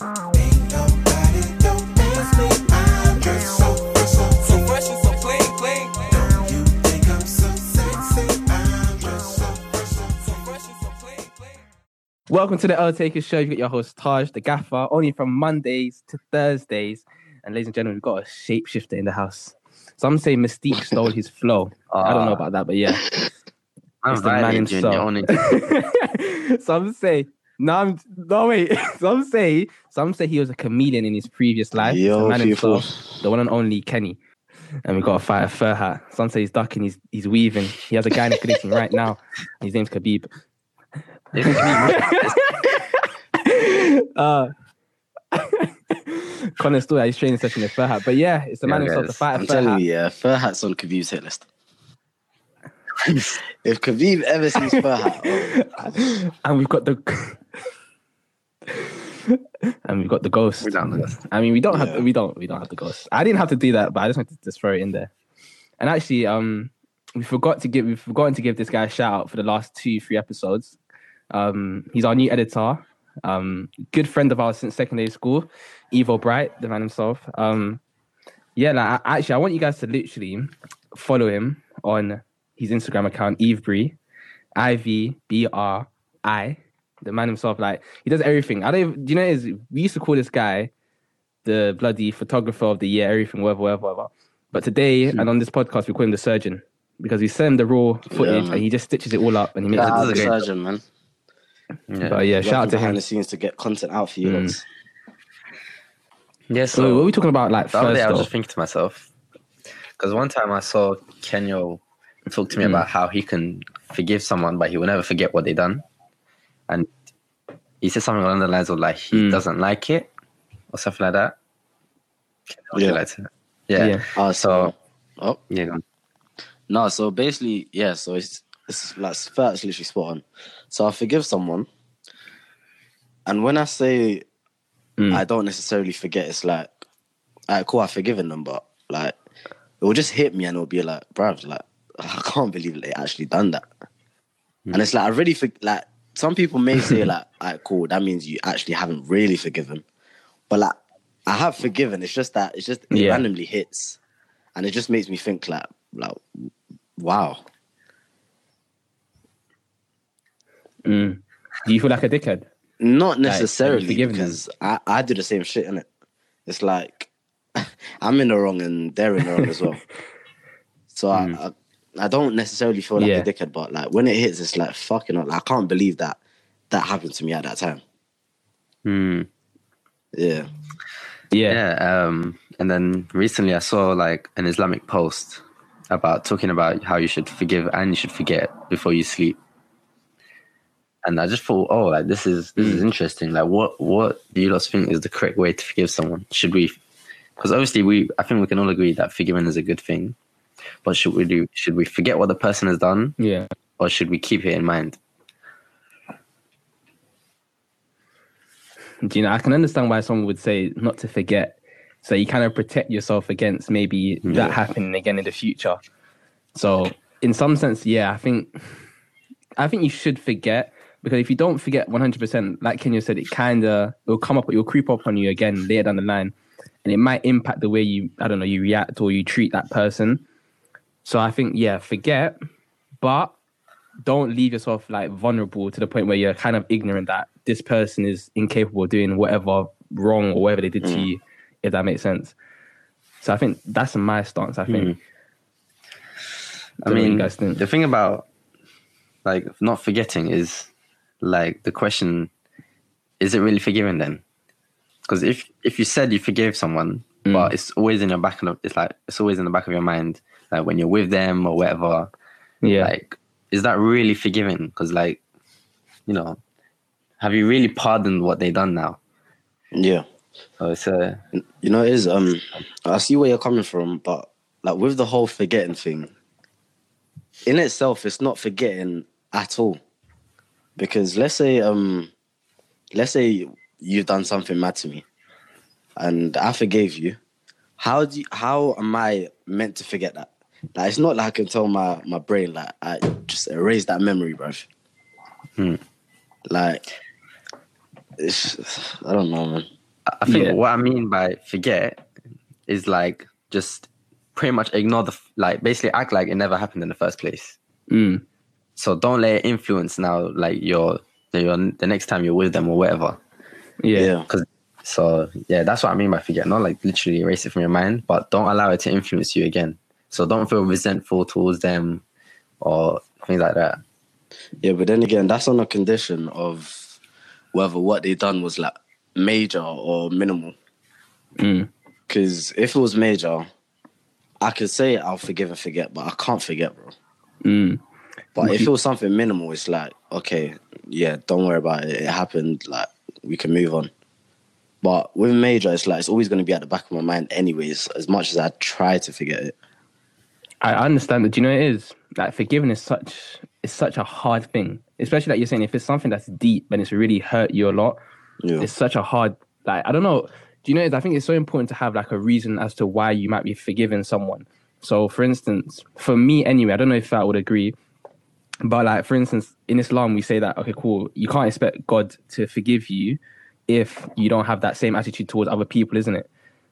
Welcome to the Earl Takers Show. You've got your host Taj, the Gaffer, only from Mondays to Thursdays. And ladies and gentlemen, we've got a shapeshifter in the house. Some say Mystique stole his flow. I don't know ah. about that, but yeah. I'm It's the man violating you in your own himself. some say no, I'm, no wait. Some say some say he was a chameleon in his previous life. It's the man himself, the one and only Kenny. And we got a fight a Fahad. Some say he's ducking, he's he's weaving. He has a guy in his predicting right now. His name's Khabib. uh, Connor still at his training session in Fahad. But yeah, it's the man Yeah, himself, the guys, fight a I'm fur telling hat. you, yeah, Fahad's on Khabib's hit list. If Khabib ever sees Fahad, oh, and we've got the and we've got the ghost. We don't know. I mean, we don't Yeah. have we don't we don't have the ghost. I didn't have to do that, but I just wanted to just throw it in there. And actually, um, we forgot to give we've forgotten to give this guy a shout out for the last two three episodes. Um, he's our new editor, um, good friend of ours since secondary school, Ivo Bright, the man himself. Um, yeah, like, I- actually, I want you guys to literally follow him on his Instagram account, Ivbri, I V B R I, the man himself. Like he does everything. I don't. Even, do you know? What it is we used to call this guy the bloody photographer of the year, everything, whatever, whatever, whatever. But today and on this podcast, we call him the surgeon because we send the raw footage man. and he just stitches it all up and he makes shout it out does to a great job. surgeon, man. Yeah. But yeah, shout out Working to behind him. the scenes to get content out for you. Mm. lots. yeah, So, so what are we talking about? Like the other first, day I was just thinking to myself, because one time I saw Kenyo talk to me Mm. about how he can forgive someone, but he will never forget what they done. And he said something along the lines of like he Mm. doesn't like it or something like that. Yeah. like to- yeah. yeah. Uh, so, So oh yeah, go on. no, so basically, yeah. So it's it's like that's literally spot on. So I forgive someone, and when I say Mm. I don't necessarily forget, it's like, alright, cool, I've forgiven them, but like, it will just hit me and it'll be like, bruv, like, I can't believe they actually done that. And it's like, I really, for, like, some people may say, like, alright, cool, that means you actually haven't really forgiven. But like, I have forgiven, it's just that, it's just, it Yeah. randomly hits. And it just makes me think, like, like, wow. Mm. Do you feel like a dickhead? Not necessarily them? because I, I do the same shit in it. It's like I'm in the wrong and they're in the wrong as well. So I, I I don't necessarily feel like Mm. Yeah. a dickhead, but like when it hits, it's like fucking. hell, I can't believe that that happened to me at that time. Hmm. Yeah, Yeah. Yeah. Um, and then recently I saw like an Islamic post about talking about how you should forgive and you should forget before you sleep. And I just thought, oh, like this is this is interesting. Like, what what do you lot think is the correct way to forgive someone? Should we? Because obviously, we I think we can all agree that forgiving is a good thing. But should we do? Should we forget what the person has done, Yeah. or should we keep it in mind? Do you know, I can understand why someone would say not to forget. So you kind of protect yourself against maybe that happening again in the future. So in some sense, yeah, I think I think you should forget because if you don't forget 100%, like Kenya said, it kind of will come up, it will creep up on you again later down the line, and it might impact the way you I don't know you react or you treat that person. So I think yeah, forget, but don't leave yourself like vulnerable to the point where you're kind of ignorant that this person is incapable of doing whatever wrong or whatever they did to you, if that makes sense. So I think that's my stance. I think. I what you mean, guys think. the thing about like not forgetting is like the question: Is it really forgiving then? Because if if you said you forgave someone, Mm. but it's always in your back of it's like it's always in the back of your mind, like when you're with them or whatever. Yeah. Like, is that really forgiving? Because like, you know, have you really pardoned what they done now? yeah. So it's a You know, it is. Um, I see where you're coming from, but like with the whole forgetting thing, in itself, it's not forgetting at all. Because let's say, um, let's say you've done something mad to me, and I forgave you. How do you, how am I meant to forget that? Like it's not like I can tell my my brain like I just erase that memory, bro. Hmm. Like it's I don't know, man. I think Yeah. what I mean by forget is like just pretty much ignore the like basically act like it never happened in the first place. Mm. So don't let it influence now like your your the next time you're with them or whatever. Yeah. Yeah. Cause so yeah, that's what I mean by forget. Not like literally erase it from your mind, but don't allow it to influence you again. So don't feel resentful towards them or things like that. Yeah, but then again, that's on a condition of whether what they done was like major or minimal. Mm. Because if it was major, I could say I'll forgive and forget, but I can't forget, bro. Mm. But if it was something minimal, it's like, okay, yeah, don't worry about it. It happened. Like, we can move on. But with major, it's like, it's always going to be at the back of my mind, anyways, as much as I try to forget it. I understand that. Do you know it is? Like forgiving is such it's such a hard thing. Especially like you're saying, if it's something that's deep and it's really hurt you a lot, Yeah. it's such a hard like I don't know. Do you know? It is? I think it's so important to have like a reason as to why you might be forgiving someone. So, for instance, for me anyway, I don't know if I would agree, but like for instance, in Islam we say that okay, cool, you can't expect God to forgive you if you don't have that same attitude towards other people, isn't it?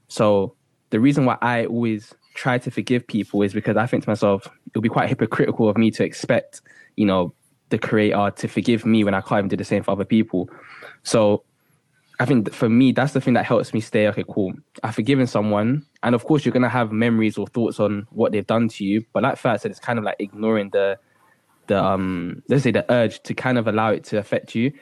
So the reason why I always try to forgive people is because I think to myself, it would be quite hypocritical of me to expect, you know, the creator to forgive me when I can't even do the same for other people. So I think for me, that's the thing that helps me stay, okay, cool. I've forgiven someone. And of course, you're going to have memories or thoughts on what they've done to you. But like first said, it's kind of like ignoring the, the, um, let's say the urge to kind of allow it to affect you.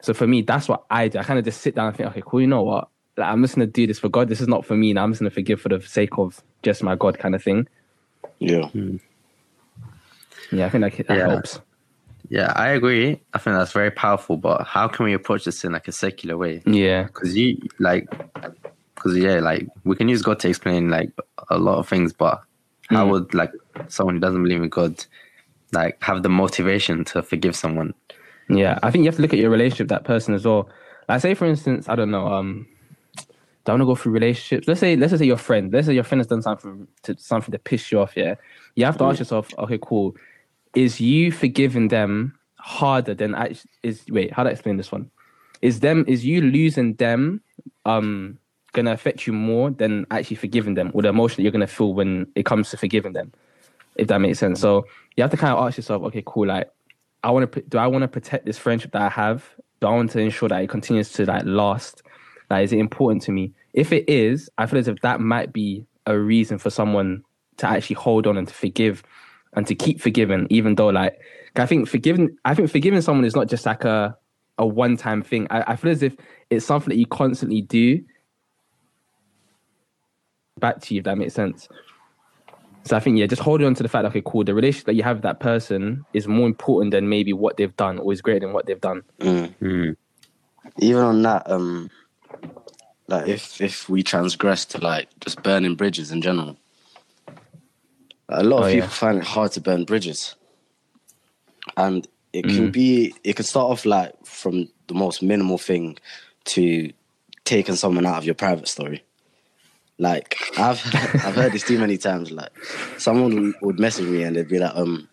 So for me, that's what I do. I kind of just sit down and think, okay, cool, you know what? Like, I'm just going to do this for God. This is not for me. Now I'm just going to forgive for the sake of just my God kind of thing. Yeah. Yeah, I think that, that Yeah. helps. Yeah, I agree. I think that's very powerful. But how can we approach this in like a secular way? Yeah. Because you like, because yeah, like we can use God to explain like a lot of things, but how Mm. would like someone who doesn't believe in God like have the motivation to forgive someone? Yeah, I think you have to look at your relationship with that person as well. Like, say for instance, I don't know, um, don't want to go through relationships. Let's say, let's just say your friend. Let's say your friend has done something to something to piss you off. Yeah, you have to ask yourself, okay, cool. Is you forgiving them harder than actually is? Wait, how do I explain this one? Is them is you losing them um gonna affect you more than actually forgiving them, or the emotion that you're gonna feel when it comes to forgiving them? If that makes sense. So you have to kind of ask yourself, okay, cool, like I want to do I want to protect this friendship that I have? Do I want to ensure that it continues to like last? Like, is it important to me? If it is, I feel as if that might be a reason for someone to actually hold on and to forgive and to keep forgiving, even though like I think forgiving I think forgiving someone is not just like a a one time thing. I, I feel as if it's something that you constantly do back to you, if that makes sense. So I think yeah, just holding on to the fact, okay, cool, the relationship that you have with that person is more important than maybe what they've done, or is greater than what they've done. Mm. Hmm. Even on that, um, like if if we transgress to like just burning bridges in general, a lot of Oh, people yeah. find it hard to burn bridges, and it Mm. can be it can start off like from the most minimal thing to taking someone out of your private story. Like I've I've heard this too many times. Like someone would- message me and they'd be like, um,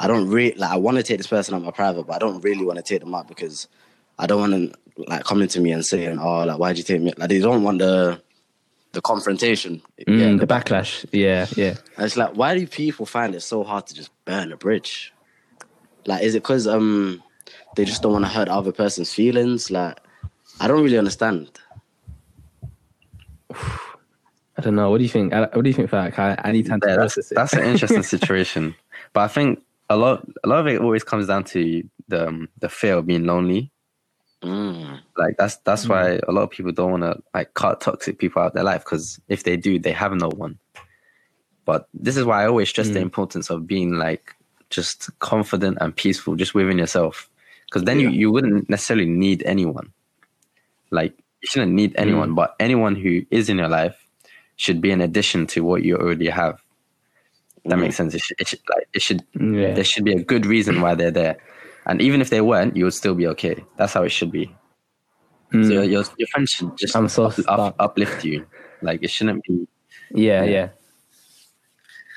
I don't really like I want to take this person out of my private, but I don't really want to take them out because I don't want them like coming to me and saying, "Oh, like why'd you take me?" Like they don't want the the confrontation. Mm, Yeah, the backlash. Yeah, yeah. And it's like, why do people find it so hard to just burn a bridge? Like, is it because um they just don't want to hurt the other person's feelings? Like, I don't really understand. I don't know. What do you think? What do you think, Fak? I, I need time to Yeah, that's, that's an interesting situation. But I think a lot a lot of it always comes down to the um, the fear of being lonely. Mm. Like that's that's why a lot of people don't want to like cut toxic people out of their life because if they do, they have no one. But this is why I always stress the Mm. importance of being like just confident and peaceful just within yourself, because then you Yeah. you wouldn't necessarily need anyone. Like you shouldn't need anyone, but anyone who is in your life should be an addition to what you already have. That makes sense. It should, it should like it should yeah. there should be a good reason why they're there. And even if they weren't, you would still be okay. That's how it should be. Mm. So your, your your friends should just I'm so up, up, uplift you. Like it shouldn't be. Yeah, Yeah. yeah.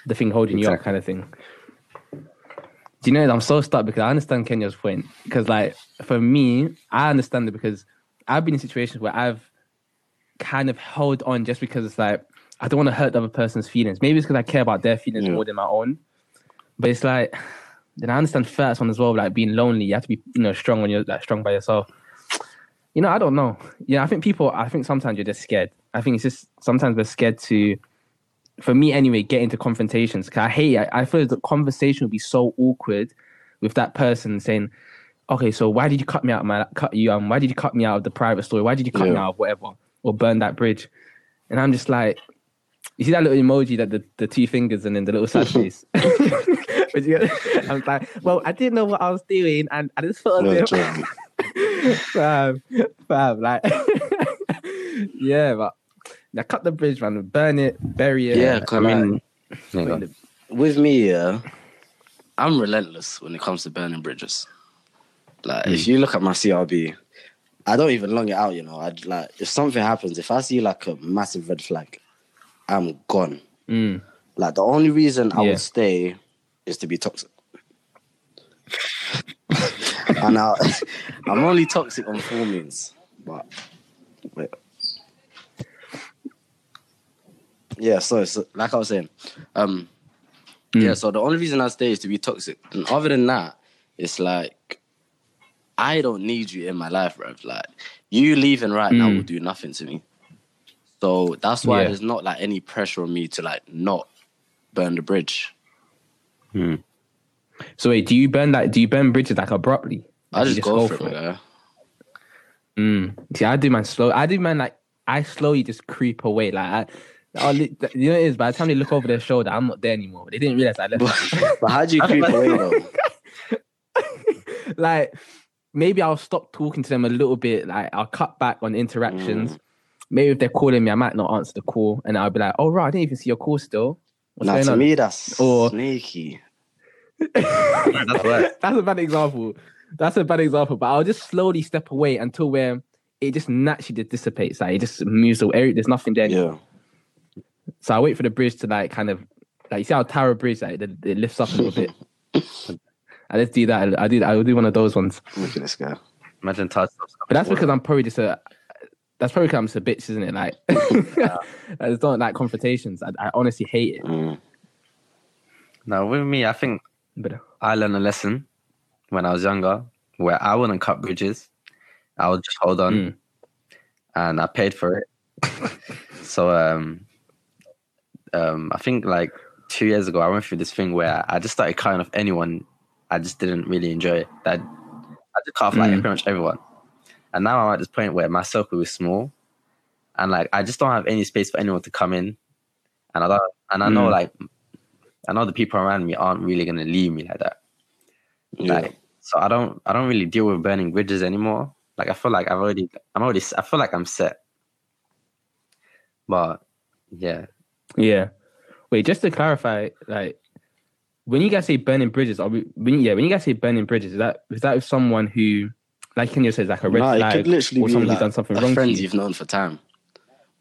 The thing holding you up, kind of thing. Do you know? I'm so stuck because I understand Kenya's point. Because, like, for me, I understand it because I've been in situations where I've kind of held on just because it's like I don't want to hurt the other person's feelings. Maybe it's because I care about their feelings Yeah. more than my own. But it's like then I understand first one as well, like being lonely. You have to be, you know, strong when you're like strong by yourself. You know, I don't know. Yeah, I think people. I think sometimes you're just scared. I think it's just sometimes we're scared to, for me anyway, get into confrontations. Cause I hate. I, I feel the conversation would be so awkward with that person saying, "Okay, so why did you cut me out of my cut you um? Why did you cut me out of the private story? Why did you cut me out of whatever or burn that bridge?" And I'm just like, you see that little emoji that the, the two fingers and then the little sad face. I'm like, well, I didn't know what I was doing, and I just felt a No, bit, trust me. fam, fam, like, yeah, but now cut the bridge, man, burn it, bury it. Yeah, I mean, like, with me, yeah, I'm relentless when it comes to burning bridges. Like, if hmm. you look at my CRB, I don't even long it out. You know, I like if something happens, if I see like a massive red flag, I'm gone. mm, Like the only reason I Yeah. would stay is to be toxic. and I, I'm only toxic on full means, but wait. Yeah, so, so like I was saying, um, Mm. yeah. So the only reason I stay is to be toxic, and other than that, it's like I don't need you in my life, bro. Like you leaving right now Mm. will do nothing to me. So that's why Yeah. there's not like any pressure on me to like not burn the bridge. Hmm. so wait, do you burn like? Do you burn bridges like abruptly? I Like, you just, go, for it, yeah. Mm. See, I do man slow. I do man like I slowly just creep away. Like I, I'll you know, it is by the time they look over their shoulder, I'm not there anymore. They didn't realize I left. But, but how do you creep away though? like maybe I'll stop talking to them a little bit. Like I'll cut back on interactions. Mm. Maybe if they're calling me, I might not answer the call, and I'll be like, "Oh right, I didn't even see your call still." What's Now going to on? me, that's Or- sneaky. That's right. That's a bad example. That's a bad example. But I'll just slowly step away until where it just naturally dissipates. Like it just moves away. There's nothing there. anymore. Yeah. So I wait for the bridge to like kind of like you see how Tower Bridge like it, it lifts up a little bit. I just do that. I do. I will do one of those ones. Look at this guy. Imagine touch. But that's because I'm probably just a. That's probably because I'm just a bitch, isn't it? Like, I just don't like confrontations. I, I honestly hate it. Mm. Now with me, I think But I learned a lesson when I was younger where I wouldn't cut bridges. I would just hold on, Mm. and I paid for it. so um, um, I think like two years ago, I went through this thing where I just started cutting off anyone I just didn't really enjoy. That I just cut off like Mm. pretty much everyone, and now I'm at this point where my circle is small, and like I just don't have any space for anyone to come in, and I don't, and I know Mm. like I know the people around me aren't really gonna leave me like that. Yeah. Like, so I don't I don't really deal with burning bridges anymore. Like I feel like I've already I'm already I feel like I'm set. But yeah, yeah, wait. Just to clarify, like, when you guys say burning bridges, are we? When yeah, when you guys say burning bridges, is that is that someone who, like can Kenya says, like a red Nah, it flag, could literally or be someone like done something a wrong to friends you? you've known for time,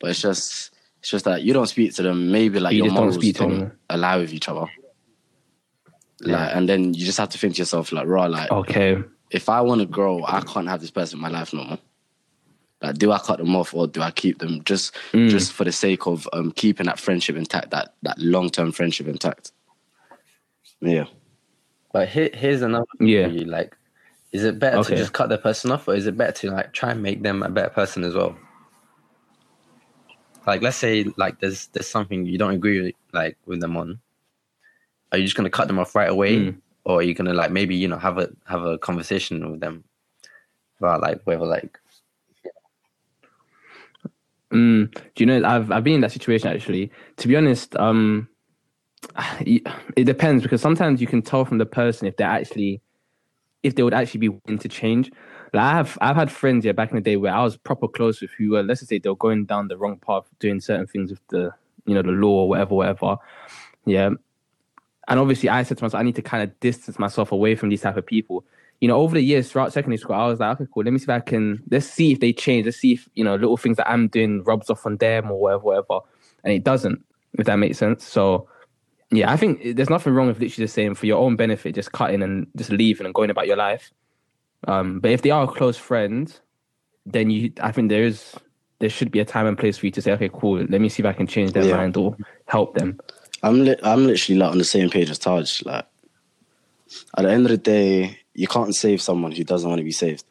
but it's just it's just that you don't speak to them. Maybe like You your just don't morals speak to don't, them. ally with each other. Yeah. Like, and then you just have to think to yourself, like, raw, like, Okay. if I want to grow, I can't have this person in my life no more. Like, do I cut them off or do I keep them just Mm. just for the sake of um, keeping that friendship intact, that that long term friendship intact? Yeah. but here, here's another Yeah. for you. Like, is it better Okay. to just cut the person off, or is it better to like try and make them a better person as well? Like, let's say like there's there's something you don't agree with, like with them on. Are you just gonna cut them off right away, Mm. or are you gonna like maybe you know have a have a conversation with them about like whether like Mm, do you know I've I've been in that situation actually. To be honest, um, it depends because sometimes you can tell from the person if they're actually if they would actually be willing to change. Like I have I've had friends yeah back in the day where I was proper close with who were let's just say they were going down the wrong path, doing certain things with the you know the law or whatever, whatever. Yeah. And obviously I said to myself, I need to kind of distance myself away from these type of people. You know, over the years throughout secondary school, I was like, okay, cool. Let me see if I can. Let's see if they change. Let's see if you know little things that I'm doing rubs off on them or whatever, whatever. And it doesn't, if that makes sense. So, yeah, I think there's nothing wrong with literally just saying for your own benefit, just cutting and just leaving and going about your life. Um, but if they are a close friends, then you, I think there is there should be a time and place for you to say, okay, cool, let me see if I can change their Yeah. mind or help them. I'm li- I'm literally like on the same page as Taj. Like at the end of the day, you can't save someone who doesn't want to be saved.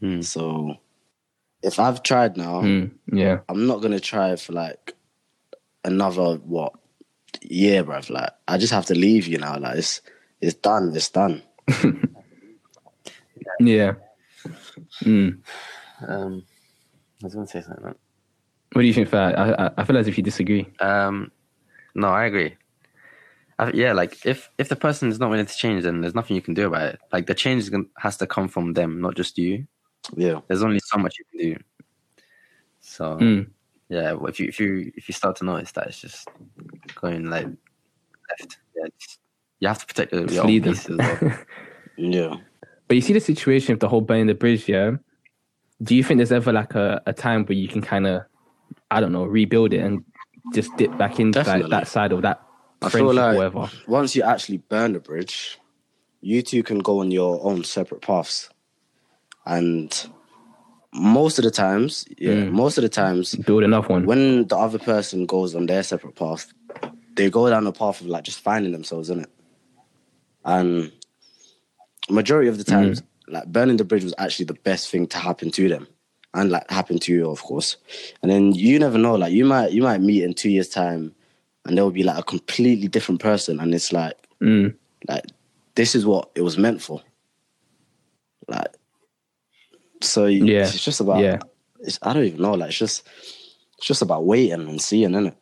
Hmm. So if I've tried now, Mm, yeah. I'm not gonna try for like another what year, bruv. Like I just have to leave you now. Like it's it's done. It's done. Yeah. Mm. Um, I was going to say something. man. What do you think, Fat? I, I, I feel as if you disagree. Um, no, I agree. I, yeah, like if if the person is not willing to change, then there's nothing you can do about it. Like the change is gonna, has to come from them, not just you. Yeah. There's only so much you can do. So Mm. Yeah, if you if you if you start to notice that it's just going like left, yeah, just, you have to protect your, Just your own lead them. as well. Yeah. But you see the situation with the whole burning the bridge, yeah? Do you think there's ever like a, a time where you can kind of, I don't know, rebuild it and just dip back into like that side of that I friendship feel like or whatever? once you actually burn the bridge, you two can go on your own separate paths. And most of the times, yeah, Mm. most of the times, Build another one. when the other person goes on their separate path, they go down the path of like just finding themselves in it. And majority of the times, like burning the bridge was actually the best thing to happen to them. And like happen to you, of course. And then you never know, like you might you might meet in two years' time and they'll be like a completely different person. And it's like Mm. like this is what it was meant for. Like so Yeah. it's just about Yeah. it's, I don't even know. Like it's just it's just about waiting and seeing, isn't it?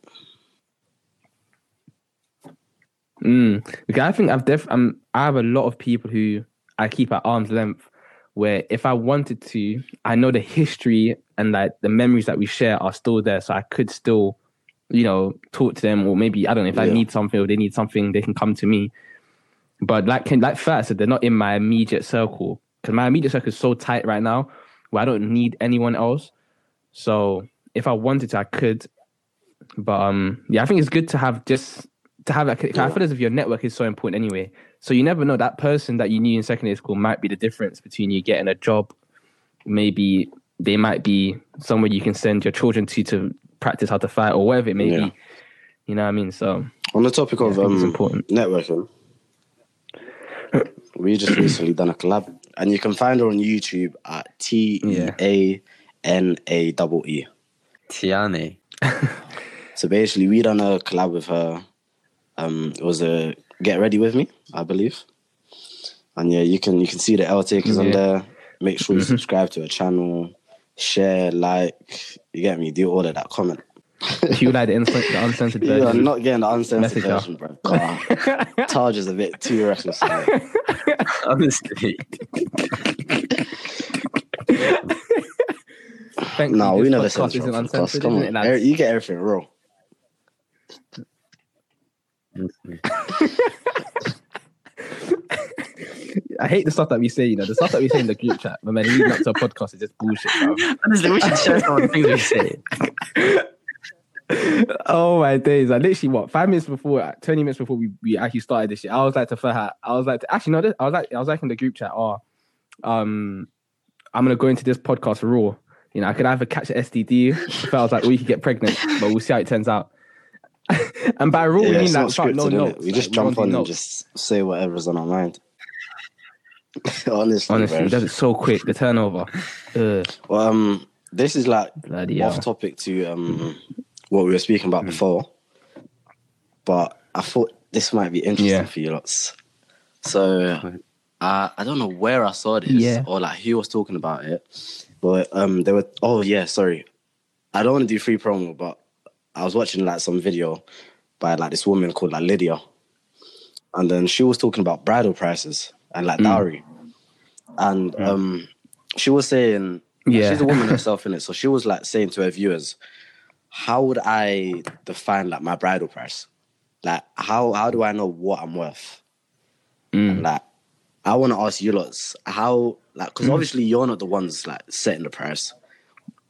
Mm. Because I think I've def I'm I have a lot of people who I keep at arm's length where if I wanted to, I know the history and like the memories that we share are still there. So I could still, you know, talk to them or maybe I don't know if I need something or they need something, they can come to me. But like can like first said, they're not in my immediate circle. Because my immediate circle is so tight right now where I don't need anyone else. So if I wanted to, I could. But um, yeah, I think it's good to have just to have like. I feel as if your network is so important anyway. So you never know that person that you knew in secondary school might be the difference between you getting a job. Maybe they might be somewhere you can send your children to to practice how to fight or whatever it may Yeah. be. You know what I mean? So On the topic Yeah, of I think it's um, important. networking, we just recently done a collab, and you can find her on YouTube at T E A N A double E. Teanaee. So basically, we done a collab with her. Um, it was a Get Ready with Me, I believe. And yeah, you can you can see the L takers on Yeah. there. Make sure you Mhm. subscribe to her channel, share, like, you get me. Do all of that. Comment. if you like the, instant, the uncensored You are not getting the uncensored Message her. version, bro. God, Taj is a bit too reckless. Honestly, thankfully, No, we this never podcast censor isn't on uncensored, Come on, it, you get everything raw. I hate the stuff that we say. You know, the stuff that we say in the group chat, but man, leading up to a podcast is just bullshit. Bro. honestly, we should share some of the things we say. oh my days! Like literally, what five minutes before, twenty minutes before we, we actually started this shit, I was like to Fahad, I was like, to, actually no, this, I was like, I was like in the group chat, oh, um, I'm gonna go into this podcast raw. You know, I could either catch an STD, if I was like, we you could get pregnant, but we'll see how it turns out. and by raw, we mean like not fuck, no notes. We just like, jump on do and notes. just say whatever's on our mind. Honestly, honestly, bro. does it so quick. The turnover. Ugh, Well, um, this is like bloody off hell. topic to um what we were speaking about before, but I thought this might be interesting Yeah. for you lots. So, I I don't know where I saw this Yeah. or like who was talking about it, but um, they were. Oh yeah, sorry, I don't want to do free promo, but I was watching like some video by like this woman called like Lydia, and then she was talking about bridal prices and like Mm. dowry, and um, she was saying Yeah. she's a woman herself in it. So she was like saying to her viewers, "How would I define like my bridal price? Like how how do I know what I'm worth? Mm. And like I want to ask you lots how like because Mm. obviously you're not the ones like setting the price,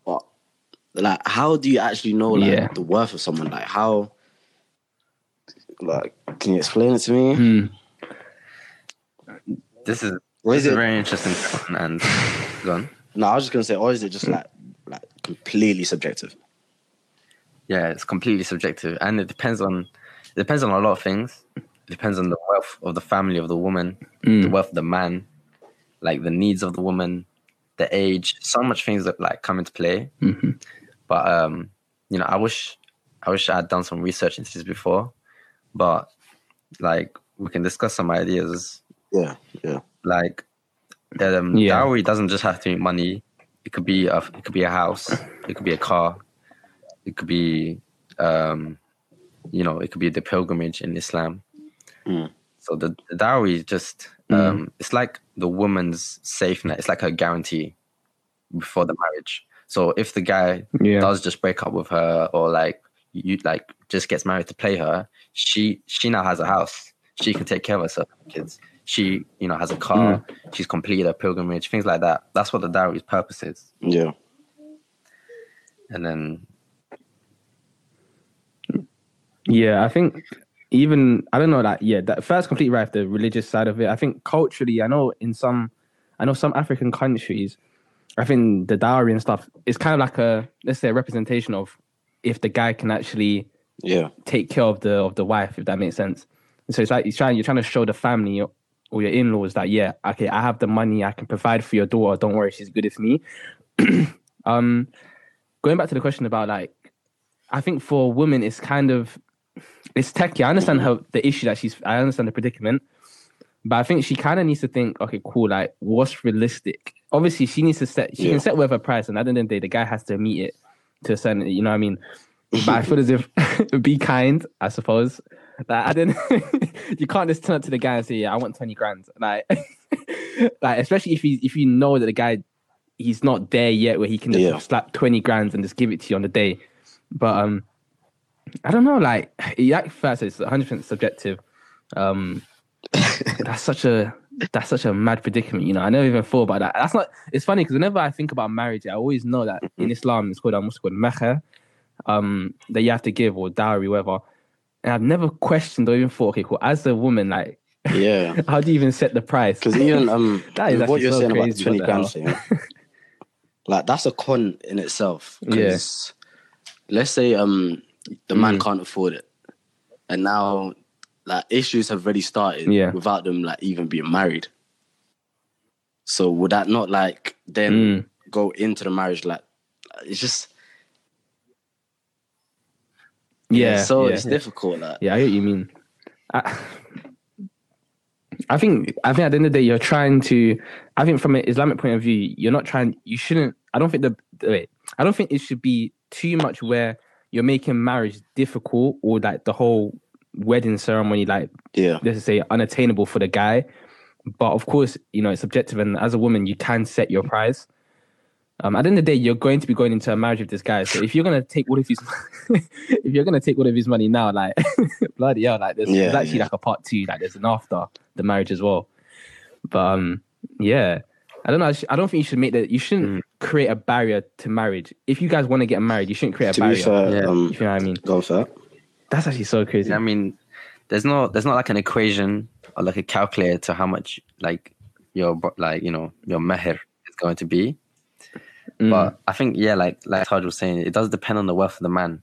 but like how do you actually know like Yeah. the worth of someone? Like how like can you explain it to me? Hmm. This is Or this is is it very interesting and gone. no? I was just gonna say, or is it just like like completely subjective. Yeah, it's completely subjective, and it depends on it depends on a lot of things. It depends on the wealth of the family of the woman, the Mm. wealth of the man, like the needs of the woman, the age. So much things that like come into play. hmm But um, you know, I wish I wish I had done some research into this before. But like, we can discuss some ideas. Yeah, yeah, Like, um, Yeah. dowry doesn't just have to be money. It could be a it could be a house. It could be a car. It could be um, you know, it could be the pilgrimage in Islam. Mm. So the, the dowry is just um, it's like the woman's safe net. It's like her guarantee before the marriage. So if the guy Yeah. does just break up with her or like you like just gets married to play her, she she now has a house. She can take care of herself, and kids. She you know has a car. She's completed her pilgrimage, things like that. That's what the dowry's purpose is. yeah, And then Yeah, I think even I don't know that. Yeah, that first complete right, the religious side of it. I think culturally, I know in some, I know some African countries, I think the dowry and stuff is kind of like a let's say a representation of if the guy can actually yeah, take care of the of the wife, if that makes sense. And So it's like you're trying you're trying to show the family or your in laws that yeah, okay, I have the money, I can provide for your daughter. Don't worry, she's good as me. um, going back to the question about like, I think for women, it's kind of it's techie. I understand her the issue that she's. I understand the predicament, but I think she kind of needs to think, okay, cool, like what's realistic. Obviously, she needs to set. She Yeah. can set whatever price, and at the end of the day, the guy has to meet it to a certain. You know what I mean? But I feel as if be kind, I suppose. Like I didn't. you can't just turn up to the guy and say, "Yeah, I want twenty grand." Like, like especially if you if you know that the guy he's not there yet, where he can just Yeah. slap twenty grand and just give it to you on the day. But um, I don't know. Like, yeah, first it's one hundred percent subjective. Um, that's such a that's such a mad predicament. You know, I never even thought about that. That's not. It's funny because whenever I think about marriage, I always know that in Islam it's called um, what's called meher, um, that you have to give or dowry, whatever. And I've never questioned or even thought, okay, cool. As a woman, like, yeah. how do you even set the price? Because even um, That is what you're so saying about the twenty grand thing, like that's a con in itself. Yeah. 'Cause let's say um the man Mm. can't afford it, and now like issues have already started Yeah. without them like even being married. So would that not like then Mm. go into the marriage like it's just yeah. so yeah, it's yeah. difficult like Yeah, I get what you mean. I, I think I think at the end of the day, you're trying to. I think from an Islamic point of view, you're not trying. You shouldn't. I don't think the wait. I don't think it should be too much where you're making marriage difficult or like the whole wedding ceremony like yeah let's say unattainable for the guy. But of course, you know it's subjective, and as a woman, you can set your price. Um, at the end of the day, you're going to be going into a marriage with this guy. So if you're gonna take all of his, if you're gonna take all of his money now, like bloody hell, like there's, there's actually yeah. like a part two, like there's an after the marriage as well. But um, yeah, I don't know. I, sh- I don't think you should make that. You shouldn't Mm. create a barrier to marriage. If you guys want to get married, you shouldn't create a to barrier. be fair Yeah. um if you know what I mean. go for that. That's actually so crazy. I mean, there's no there's not like an equation or like a calculator to how much like your like you know your meher is going to be. Mm. But I think yeah, like like Taj was saying, it does depend on the wealth of the man.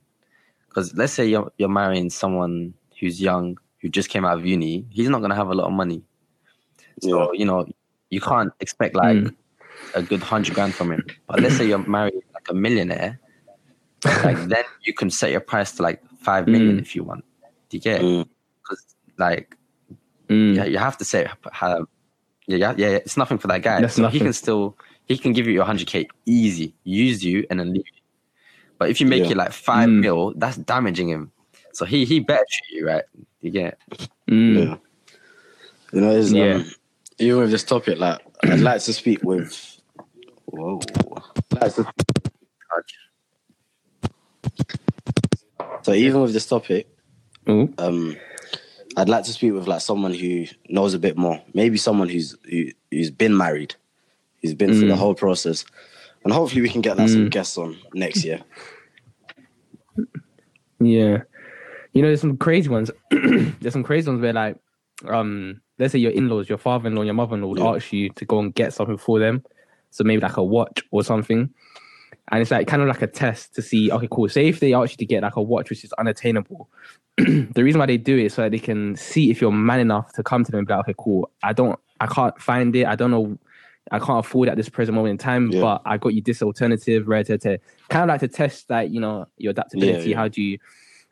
Because let's say you're you're marrying someone who's young who just came out of uni, he's not gonna have a lot of money. So you know you can't expect like Mm. a good hundred grand from him. But let's say you're married like a millionaire, like then you can set your price to like five million Mm. if you want. Do you get? Mm. Because like Mm. yeah, you have to say how. Yeah, yeah, yeah. It's nothing for that guy. That's so nothing. he can still he can give you your hundred k easy, use you and then leave you. But if you make Yeah. it like five Mm. mil, that's damaging him. So he he better treat you right. You get? Mm. Yeah. You know, it's, Yeah. um, even with this topic, like I'd like to speak with. Whoa. I'd like to- So even with this topic, Ooh. um, I'd like to speak with like someone who knows a bit more. Maybe someone who's who, who's been married, who's been through the Mm. whole process, and hopefully we can get like some Mm. guests on next year. Yeah. You know, there's some crazy ones. there's some crazy ones where like um let's say your in-laws, your father-in-law, your mother-in-law would Yeah. ask you to go and get something for them. So maybe like a watch or something. and it's like kind of like a test to see. Okay, cool. Say if they ask you to get like a watch which is unattainable, the reason why they do it is so that they can see if you're man enough to come to them and be like, okay, cool. I don't, I can't find it. I don't know. I can't afford it at this present moment in time, Yeah. but I got you this alternative, right? To, kind of like to test that, you know, your adaptability. yeah. How do you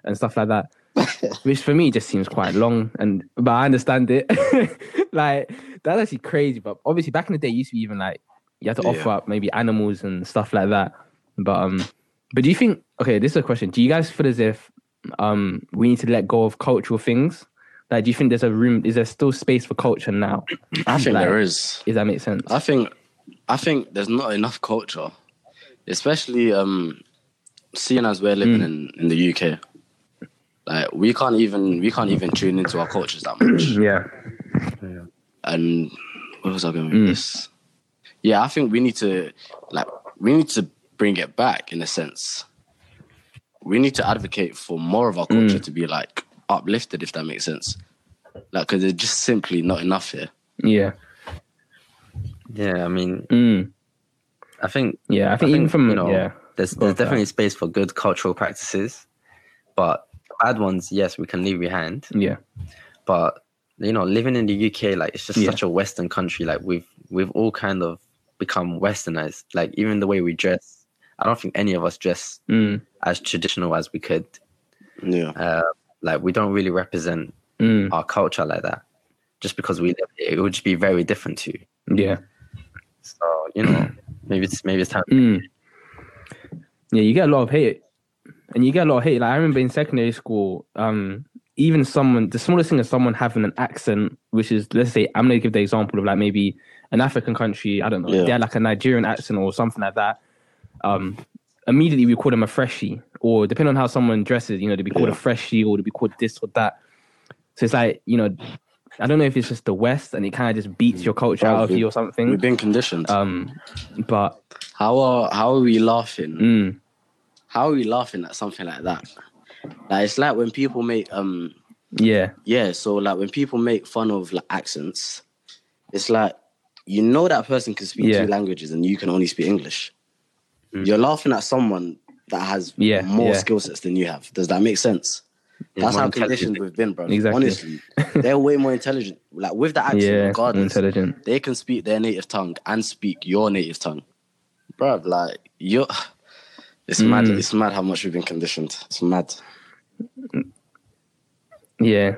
and stuff like that. Which for me just seems quite long, and but I understand it. like that's actually crazy. But obviously, back in the day, it used to be even like you had to offer Yeah. up maybe animals and stuff like that. But um, but do you think? Okay, this is a question. Do you guys feel as if um we need to let go of cultural things? Like, do you think there's a room? Is there still space for culture now? I think Like- there is. If that makes sense. I think I think there's not enough culture, especially um, seeing as we're living in, in the UK. Like we can't even we can't even tune into our cultures that much. yeah. And what was I going with Mm. this? Yeah, I think we need to like we need to bring it back in a sense. We need to advocate for more of our Mm. culture to be like uplifted, if that makes sense. Like, because there's just simply not enough here. Yeah. Yeah, I mean, Mm. I think Yeah. I think, even from you know, yeah. there's there's for that. definitely space for good cultural practices, but bad ones, yes, we can leave behind. Yeah. But you know, living in the UK, like it's just Yeah. such a Western country. Like we've we've all kind of become Westernized. Like even the way we dress, I don't think any of us dress Mm. as traditional as we could. Yeah. Uh, like we don't really represent Mm. our culture like that. Just because we live here, it would just be very different to you. Yeah. So you know, maybe it's maybe it's time. Mm. Yeah, you get a lot of hate, and you get a lot of hate. Like I remember in secondary school, um, even someone, the smallest thing is someone having an accent, which is let's say I'm gonna give the example of like maybe an African country. I don't know, Yeah. they had like a Nigerian accent or something like that. Um, immediately we call them a freshie, or depending on how someone dresses, you know, to be called a freshie or to be called this or that. So it's like you know, I don't know if it's just the West and it kind of just beats your culture out of Probably. you or something. We've been conditioned. Um, but how are how are we laughing? mm, How are we laughing at something like that? Like it's like when people make um yeah, yeah, so like when people make fun of like accents, it's like you know that person can speak Yeah. two languages and you can only speak English. You're laughing at someone that has Yeah, more yeah. skill sets than you have. Does that make sense? That's how conditioned we've been, bro. Exactly. Honestly, they're way more intelligent. Like with the accent, yeah, regardless, intelligent. they can speak their native tongue and speak your native tongue, bro. Like you, it's mad. Mm. It's mad how much we've been conditioned. It's mad. Yeah.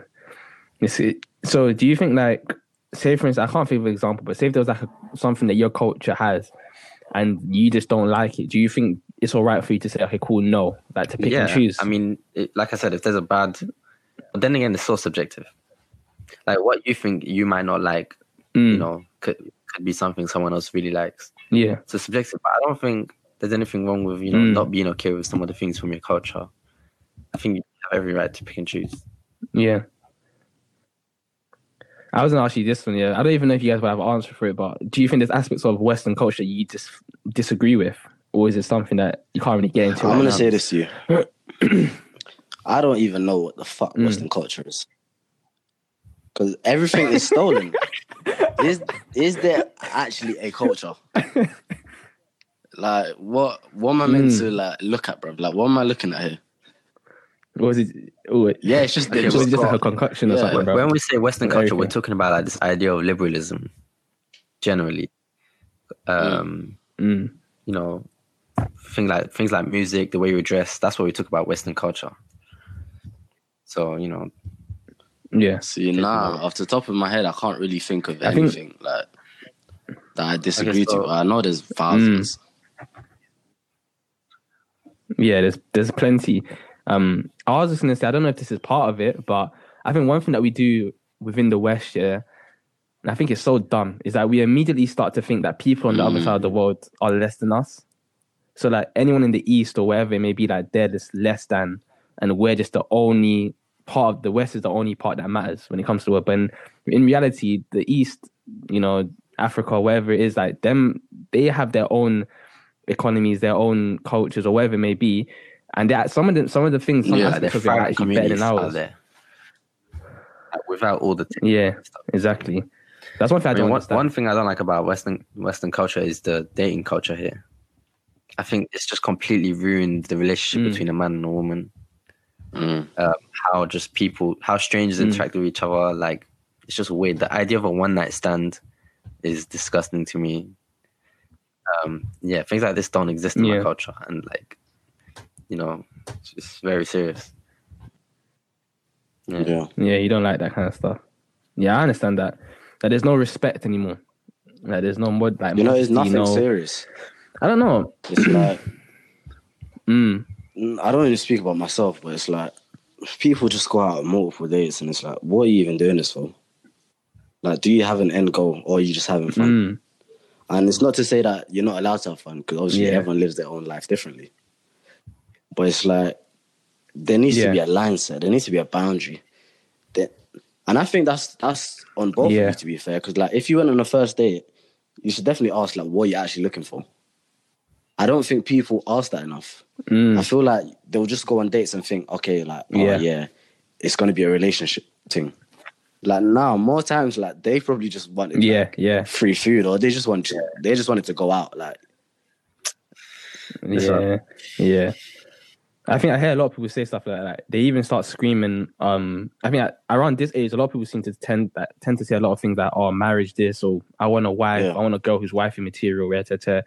It's, it, so do you think like say for instance I can't think of an example, but say if there was like a, something that your culture has and you just don't like it, do you think it's all right for you to say, okay, cool, no, like to pick and choose? I mean, it, like I said, if there's a bad, but then again, it's so subjective. Like what you think you might not like, Mm, you know, could could be something someone else really likes. yeah, So subjective. But I don't think there's anything wrong with you know Mm. not being okay with some of the things from your culture. I think you have every right to pick and choose. yeah. I was gonna ask you this one, yeah. I don't even know if you guys will have an answer for it, but do you think there's aspects of Western culture you just disagree with, or is it something that you can't really get into? I'm right gonna now? say this to you. I don't even know what the fuck Mm. Western culture is. Because everything is stolen. is is there actually a culture? like what what am I meant Mm. to like look at, bro? Like what am I looking at here? Or is it? Oh, Yeah, it's just, Okay, it's or is it just just like a got- concoction or something, bro? When we say Western culture, we're talking about like this idea of liberalism, generally. Um, Mm, you know, things like things like music, the way we dress. That's what we talk about Western culture. So you know, yeah. See, nah, off the top of my head, I can't really think of I think- anything like that I disagree so- to. I know there's thousands. Yeah, there's there's plenty. Um, I was just gonna say I don't know if this is part of it, but I think one thing that we do within the West, yeah, and I think it's so dumb, is that we immediately start to think that people on the other side of the world are less than us. So like anyone in the East or wherever it may be, like they're just less than, and we're just the only part of the West is the only part that matters when it comes to it. But in, in reality, the East, you know, Africa, wherever it is, like them, they have their own economies, their own cultures, or whatever it may be. And that some of the some of the things, some Yeah, aspects they're of it are actually better communities than out ours. there. Without all the Yeah, exactly. That's one thing I, I mean, don't one, one thing I don't like about Western Western culture is the dating culture here. I think it's just completely ruined the relationship Mm. between a man and a woman. Mm. Um, how just people, how strangers Mm. interact with each other. Like it's just weird. The idea of a one night stand is disgusting to me. Um, yeah, things like this don't exist in Yeah. my culture, and like, you know, it's just very serious. Yeah. Yeah. Yeah, you don't like that kind of stuff. Yeah, I understand that. That there's no respect anymore. Like there's no more like You know, it's modesty, nothing no- serious. I don't know. It's like Mm, Mm, I don't even speak about myself, but it's like people just go out on multiple dates, and it's like, what are you even doing this for? Like, do you have an end goal, or are you just having fun? mm, And it's not to say that you're not allowed to have fun, because obviously Yeah. everyone lives their own life differently. But it's like there needs Yeah. to be a line set. There needs to be a boundary. That, and I think that's that's on both Yeah. of you to be fair. Because like, if you went on a first date, you should definitely ask like, what you're actually looking for. I don't think people ask that enough. I mm. feel like they'll just go on dates and think, okay, like, oh Yeah. yeah, it's gonna be a relationship thing. Like now, more times, like they probably just wanted Yeah, like, yeah, free food, or they just want they just wanted to go out. Like, yeah, yeah. I think I hear a lot of people say stuff like that. They even start screaming. Um, I think at, around this age, a lot of people seem to tend that tend to say a lot of things like, "Oh, marriage this," or "I want a wife," Yeah. "I want a girl who's wifey material," rah, rah, rah.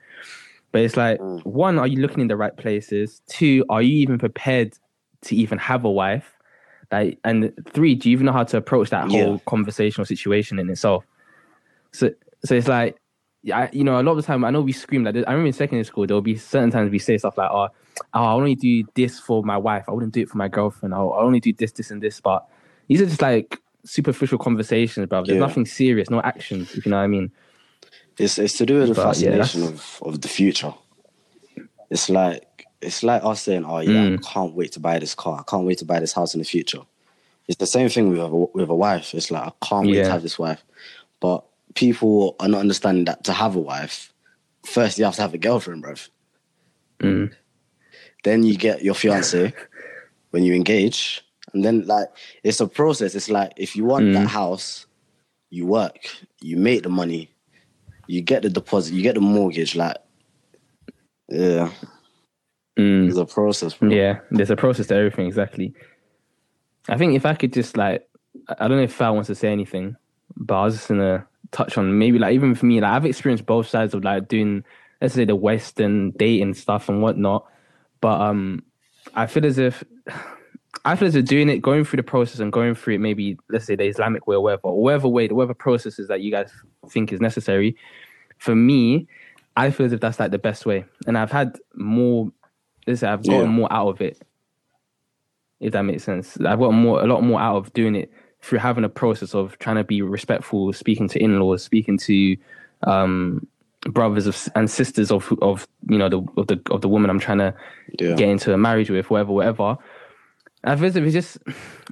But it's like, Mm. one, are you looking in the right places? Two, are you even prepared to even have a wife? Like, and three, do you even know how to approach that Yeah. whole conversational situation in itself? So, so it's like, yeah, I, you know, a lot of the time, I know we scream like this. I remember in secondary school, there will be certain times we say stuff like, "Oh, oh I only do this for my wife. I wouldn't do it for my girlfriend. I'll, I only do this, this, and this." But these are just like superficial conversations, bro. There's Yeah. nothing serious, no actions. If you know what I mean? it's it's to do with the But, yeah, fascination of of the future. It's like it's like us saying, "Oh yeah, Mm. I can't wait to buy this car. I can't wait to buy this house in the future." It's the same thing with a, with a wife. It's like I can't wait Yeah. to have this wife, but people are not understanding that to have a wife, first you have to have a girlfriend, bruv. Mm. Then you get your fiance when you engage, and then like it's a process. It's like if you want Mm. that house, you work, you make the money, you get the deposit, you get the mortgage. Like, yeah, Mm. it's a process, bro. Yeah, there's a process to everything. Exactly. I think if I could just like, I I don't know if Fal wants to say anything, but I was just gonna touch on maybe like even for me, like I've experienced both sides of like doing, let's say the Western dating stuff and whatnot, but um, I feel as if. I feel as if doing it, going through the process and going through it, maybe let's say the Islamic way or whatever, or whatever way, whatever processes that you guys think is necessary. For me, I feel as if that's like the best way, and I've had more. I've gotten Yeah. more out of it. If that makes sense, I've gotten more, a lot more out of doing it through having a process of trying to be respectful, speaking to in-laws, speaking to um, brothers of, and sisters of of you know the of the of the woman I'm trying to Yeah. get into a marriage with, whatever, whatever. I feel as if it's just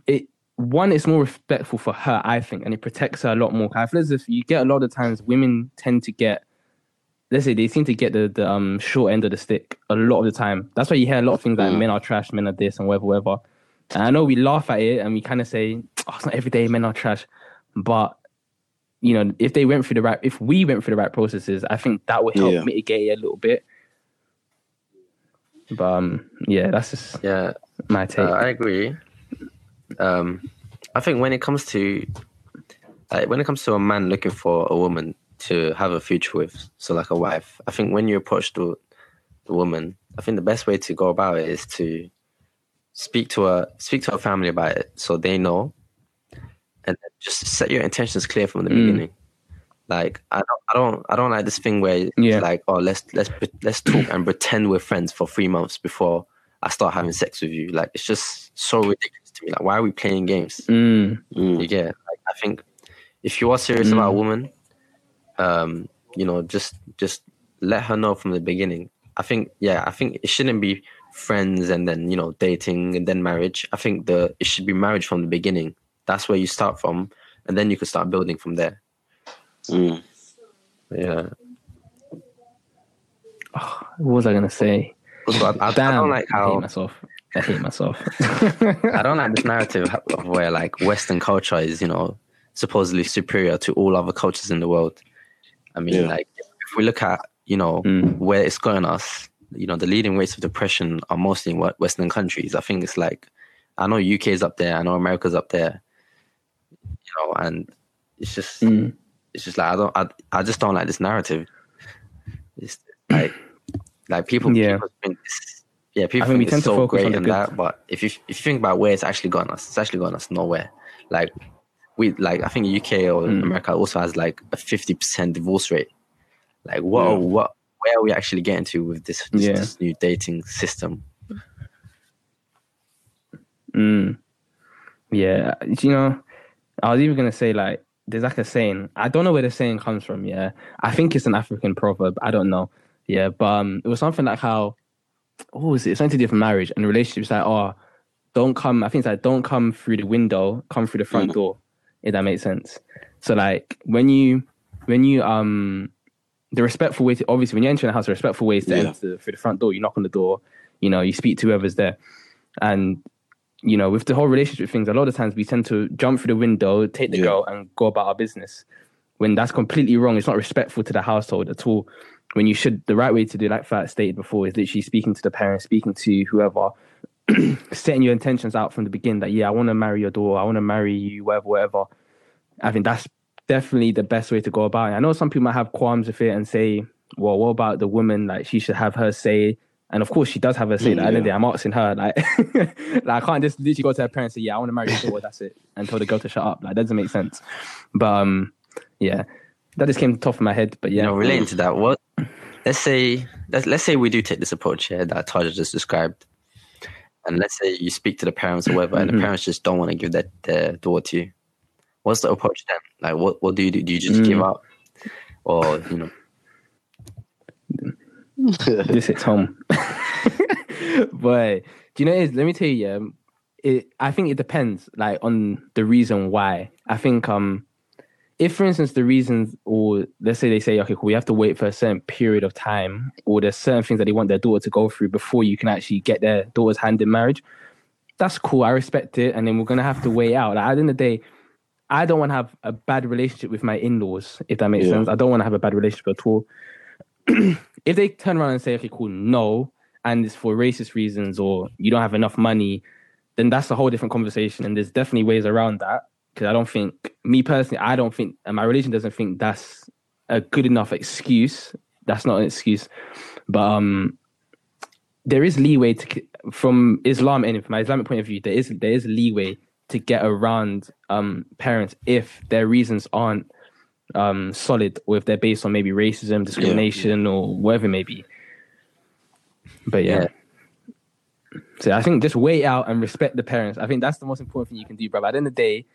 it. One, it's more respectful for her, I think, and it protects her a lot more. I feel as if you get a lot of times women tend to get, let's say, they seem to get the, the um short end of the stick a lot of the time. That's why you hear a lot of things like Mm. men are trash, men are this, and whatever, whatever. And I know we laugh at it and we kind of say, oh, it's not every day men are trash, but you know, if they went through the right, if we went through the right processes, I think that would help Yeah. mitigate it a little bit. But um, yeah, that's just Yeah, my uh, take. I agree. Um, I think when it comes to like when it comes to a man looking for a woman to have a future with, so like a wife, I think when you approach the the woman, I think the best way to go about it is to speak to her, speak to her family about it, so they know, and then just set your intentions clear from the Mm. beginning. Like I don't, I don't, I don't like this thing where it's Yeah. like, oh, let's let's let's talk and pretend we're friends for three months before I start having sex with you. Like it's just so ridiculous to me. Like why are we playing games? Mm, Mm. Get? Like I think if you are serious about a woman, um, you know, just just let her know from the beginning. I think, yeah, I think it shouldn't be friends and then you know dating and then marriage. I think the it should be marriage from the beginning. That's where you start from, and then you can start building from there. Mm. Yeah. what was I gonna say? So I, I, I Damn, don't like I hate myself. I hate myself. I don't like this narrative of where like Western culture is, you know, supposedly superior to all other cultures in the world. I mean, Yeah. like if we look at, you know, Mm. where it's gotten us, you know the leading rates of depression are mostly in what Western countries. I think it's like I know UK is up there, I know America's up there, you know, and it's just Mm. it's just like I don't I, I just don't like this narrative. It's like like people, Yeah. people think it's, yeah, people think we think tend it's to focus great on the and good. that, but if you if you think about where it's actually gone us, it's actually gone us nowhere. Like we like I think the UK or Mm. America also has like a fifty percent divorce rate. Like what Yeah. what where are we actually getting to with this this, Yeah. this new dating system? Mm. Yeah, you know, I was even gonna say like there's like a saying. I don't know where the saying comes from. Yeah, I think it's an African proverb. I don't know. Yeah, but um, it was something like how, what was it? It's something to do with marriage and relationships. Like, oh, don't come. I think it's like don't come through the window, come through the front Mhm. door. If that makes sense. So like when you when you um the respectful way to obviously when you enter in a house, the respectful way is to Yeah. enter through the front door. You knock on the door. You know, you speak to whoever's there, and you know, with the whole relationship things, a lot of times we tend to jump through the window, take the Yeah. girl, and go about our business. When that's completely wrong, it's not respectful to the household at all. When you should, the right way to do, like Fat stated before, is literally speaking to the parents, speaking to whoever, setting your intentions out from the beginning. That yeah, I want to marry your daughter, I want to marry you, whatever, whatever. I think that's definitely the best way to go about it. I know some people might have qualms with it and say, well, what about the woman? Like she should have her say. And of course, she does have her say. Mm, Like, at the end of the yeah. day, I'm asking her. Like, like I can't just literally go to her parents and say, "Yeah, I want to marry your daughter." That's it, and tell the girl to shut up. Like, that doesn't make sense. But um, yeah, that just came to the top of my head. But yeah, You know, relating to that, what let's say let's let's say we do take this approach here that Taja just described. And let's say you speak to the parents or whatever, and the Mhm. parents just don't want to give that their daughter to you. What's the approach then? Like, what, what do you do? Do you just give Mm. up? Or, you know, this hits home. but do you know is? Let me tell you, yeah, it I think it depends like on the reason why. I think um if for instance the reasons or let's say they say, okay, cool, we have to wait for a certain period of time, or there's certain things that they want their daughter to go through before you can actually get their daughter's hand in marriage. That's cool. I respect it. And then we're gonna have to wait out. Like, at the end of the day, I don't want to have a bad relationship with my in-laws, if that makes Yeah. sense. I don't want to have a bad relationship at all. if they turn around and say, okay, cool, no, and it's for racist reasons or you don't have enough money, then that's a whole different conversation. And there's definitely ways around that. Because I don't think, me personally, I don't think, and my religion doesn't think that's a good enough excuse. That's not an excuse. But um, there is leeway to, from Islam, and from my Islamic point of view, there is there is leeway to get around um, parents if their reasons aren't um, solid or if they're based on maybe racism, discrimination, or whatever it may be. But yeah. So I think just wait out and respect the parents. I think that's the most important thing you can do, bro. At the end of the day,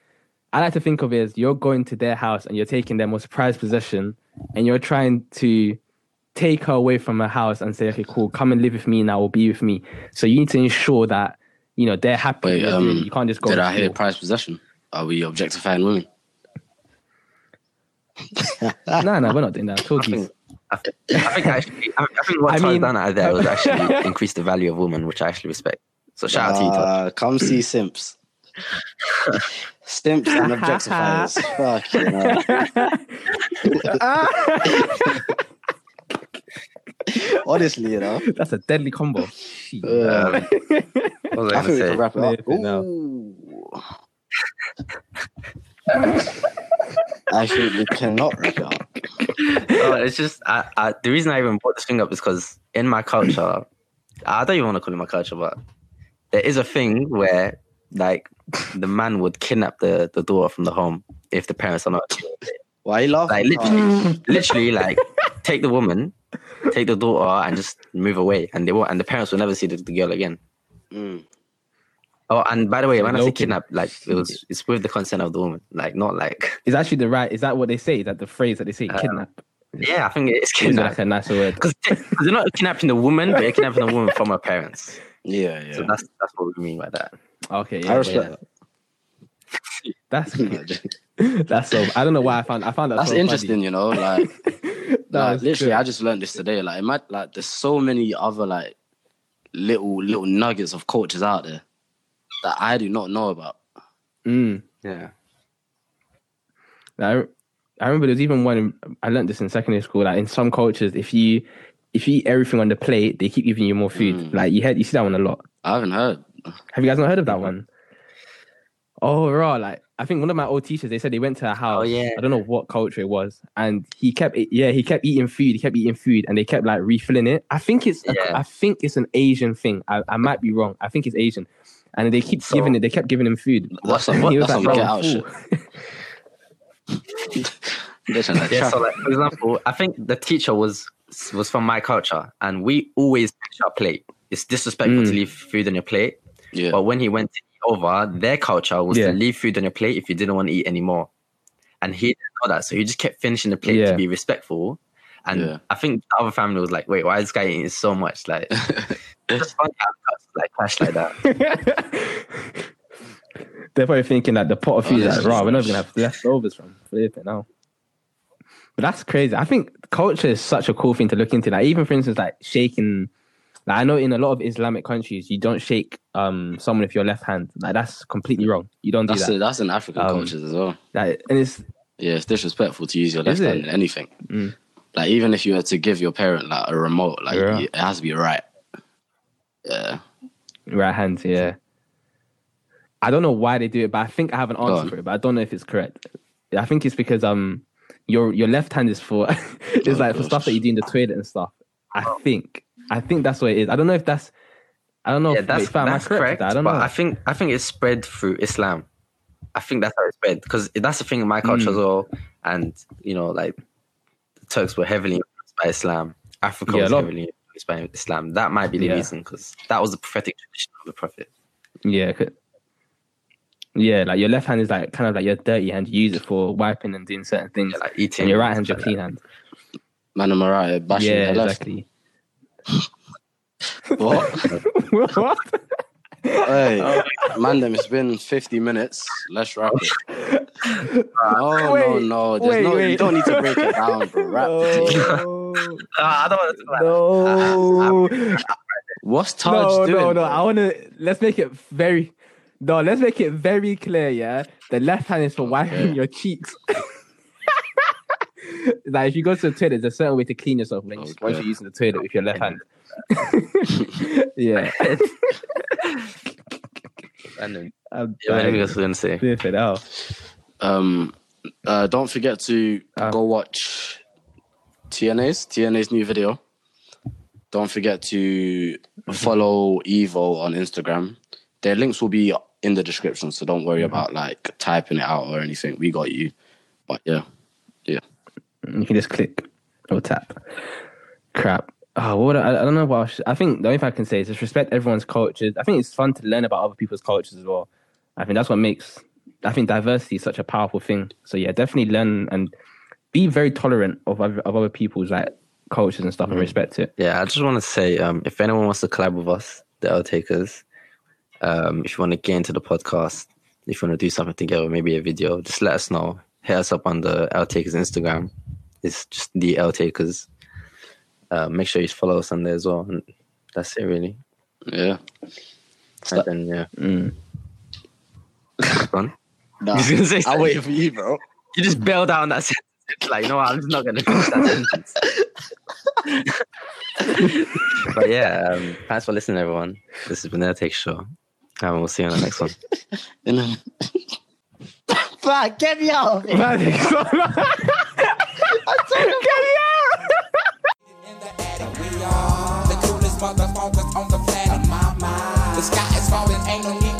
I like to think of it as you're going to their house and you're taking their most prized possession and you're trying to take her away from her house and say, okay, cool, come and live with me now or be with me. So you need to ensure that, you know, they're happy. Wait, with what they're doing. um, you can't just go. Did and I hear steal. prize possession? Are we objectifying women? No, no, we're not doing that. I Told you. think, I think, I think actually, I, I think what I I mean- done out there was actually increase the value of women, which I actually respect. So shout out to you, Todd. Uh, come see Simps. Simps and objectifiers. Fuck, you know. Honestly, you know. That's a deadly combo. Shit. Uh, what was I I think we going to can wrap it up. Flipping. Ooh. I think we cannot wrap it up. No, it's just I, I, the reason I even brought this thing up is because in my culture, I don't even want to call it my culture, but there is a thing where like the man would kidnap the, the daughter from the home if the parents are not Why are you laughing? like literally, literally like take the woman, take the daughter, and just move away, and they won't, and the parents will never see the, the girl again. Mm. Oh, and by the way, when I say kidnap, like it was, it's with the consent of the woman, like not like Is actually the right? Is that what they say? Is that the phrase that they say? Uh, Kidnap. yeah, I think it's Or is kidnap like a nicer word? because they're not kidnapping the woman, but they're kidnapping the woman from her parents. Yeah, yeah. So that's that's what we mean by that. Okay, I yeah, respect yeah. that. That's that's so. I don't know why I found I found that That's so interesting, you know. Like, That like literally, good. I just learned this today. Like, it might like there's so many other like little little nuggets of cultures out there that I do not know about. Mm. Yeah. I, I remember there's even one I learned this in secondary school. Like in some cultures, if you if you eat everything on the plate, they keep giving you more food. Mm. Like you heard, you see that one a lot. I haven't heard. Have you guys not heard of that one? Oh, raw! Like I think one of my old teachers, they said they went to a house. Oh, yeah. I don't know what culture it was, and he kept, yeah, he kept eating food. He kept eating food, and they kept like refilling it. I think it's, a- Yeah. I think it's an Asian thing. I, I might be wrong. I think it's Asian, and they keep So- giving it. They kept giving him food. That's some- He was that's some get out shit." full." They're trying to Yeah, so like for example, I think the teacher was was from my culture, and we always finish our plate. It's disrespectful Mm. to leave food on your plate. Yeah. But when he went to eat over, their culture was Yeah. to leave food on your plate if you didn't want to eat anymore. And he didn't know that, so he just kept finishing the plate Yeah. to be respectful. And Yeah. I think the other family was like, "Wait, why is this guy eating so much?" Like, just fun to have cuts like clash like that. They're probably thinking that the pot of food Oh, is like, raw. We're not gonna have leftovers from flipping now. But that's crazy. I think culture is such a cool thing to look into. Like even for instance, like shaking. Like I know in a lot of Islamic countries, you don't shake um someone with your left hand. Like that's completely wrong. You don't do that. a, that's in African Um, cultures as well. Like, and it's Yeah, it's disrespectful to use your left hand in anything. Mm. Like even if you were to give your parent like a remote, like Yeah. it has to be right. Yeah. right hand. Yeah. I don't know why they do it, but I think I have an answer for it. But I don't know if it's correct. I think it's because um your your left hand is for it's Oh, like for stuff that you do in the toilet and stuff. I think I think that's what it is. I don't know if that's I don't know yeah, if that's, wait, fam, am that's correct correct. that? I don't but know. I think I think it's spread through Islam. I think that's how it spread because that's the thing in my culture Mm. as well. And you know, like the Turks were heavily influenced by Islam. Africa Yeah, was heavily influenced by Islam. That might be the Yeah. reason because that was the prophetic tradition of the prophet. Yeah. Yeah, like your left hand is like kind of like your dirty hand. You use it for wiping and doing certain things. Yeah, like eating. and your right hand's your stuff clean like hand. Man and Mariah bashing Yeah, their left. exactly. What? what? hey, man, them, it's been 50 minutes. Let's wrap it. No, Wait, no, no. There's wait, no, You don't need to break it down, bro. Wrap. No, that. Ah, I don't want to talk about no, What's Taj no, doing? no, no. bro? I want to. Let's make it very. No, let's make it very clear. Yeah, the left hand is for wiping Okay. your cheeks. Like if you go to the toilet, there's a certain way to clean yourself when you- once Okay. you're using the toilet with your left hand. yeah, And then, I'm yeah, what was going to say? Flipping out. Um, uh, don't forget to Ah. go watch Teanaee's Teanaee's new video. Don't forget to follow Ivo on Instagram. Their links will be in the description, so don't worry about like typing it out or anything. We got you. But yeah, You can just click or tap. Crap. Oh, what I, I don't know what I, should, I think the only thing I can say is just respect everyone's cultures. I think it's fun to learn about other people's cultures as well. I think that's what makes I think diversity is such a powerful thing. So yeah, definitely learn and be very tolerant of other, of other people's like cultures and stuff and respect it. Yeah, I just want to say, um, if anyone wants to collab with us, the L Takers, um, if you want to get into the podcast, if you want to do something together, maybe a video, just let us know. Hit us up on the L Takers Instagram. It's just the L Takers. Uh, make sure you follow us on there as well. And that's it, really. yeah. And then, yeah, Mm. fun. Nah, He's gonna say I'll something. wait for you, bro. You just bailed down on that sentence. Like, you know what? I'm just not going to finish that sentence. but yeah, um, thanks for listening, everyone. This has been the L Take Show. And we'll see you on the next one. You know. Fuck, get me out of here. Motherfuckers on the planet. My mind. The sky is falling, ain't no need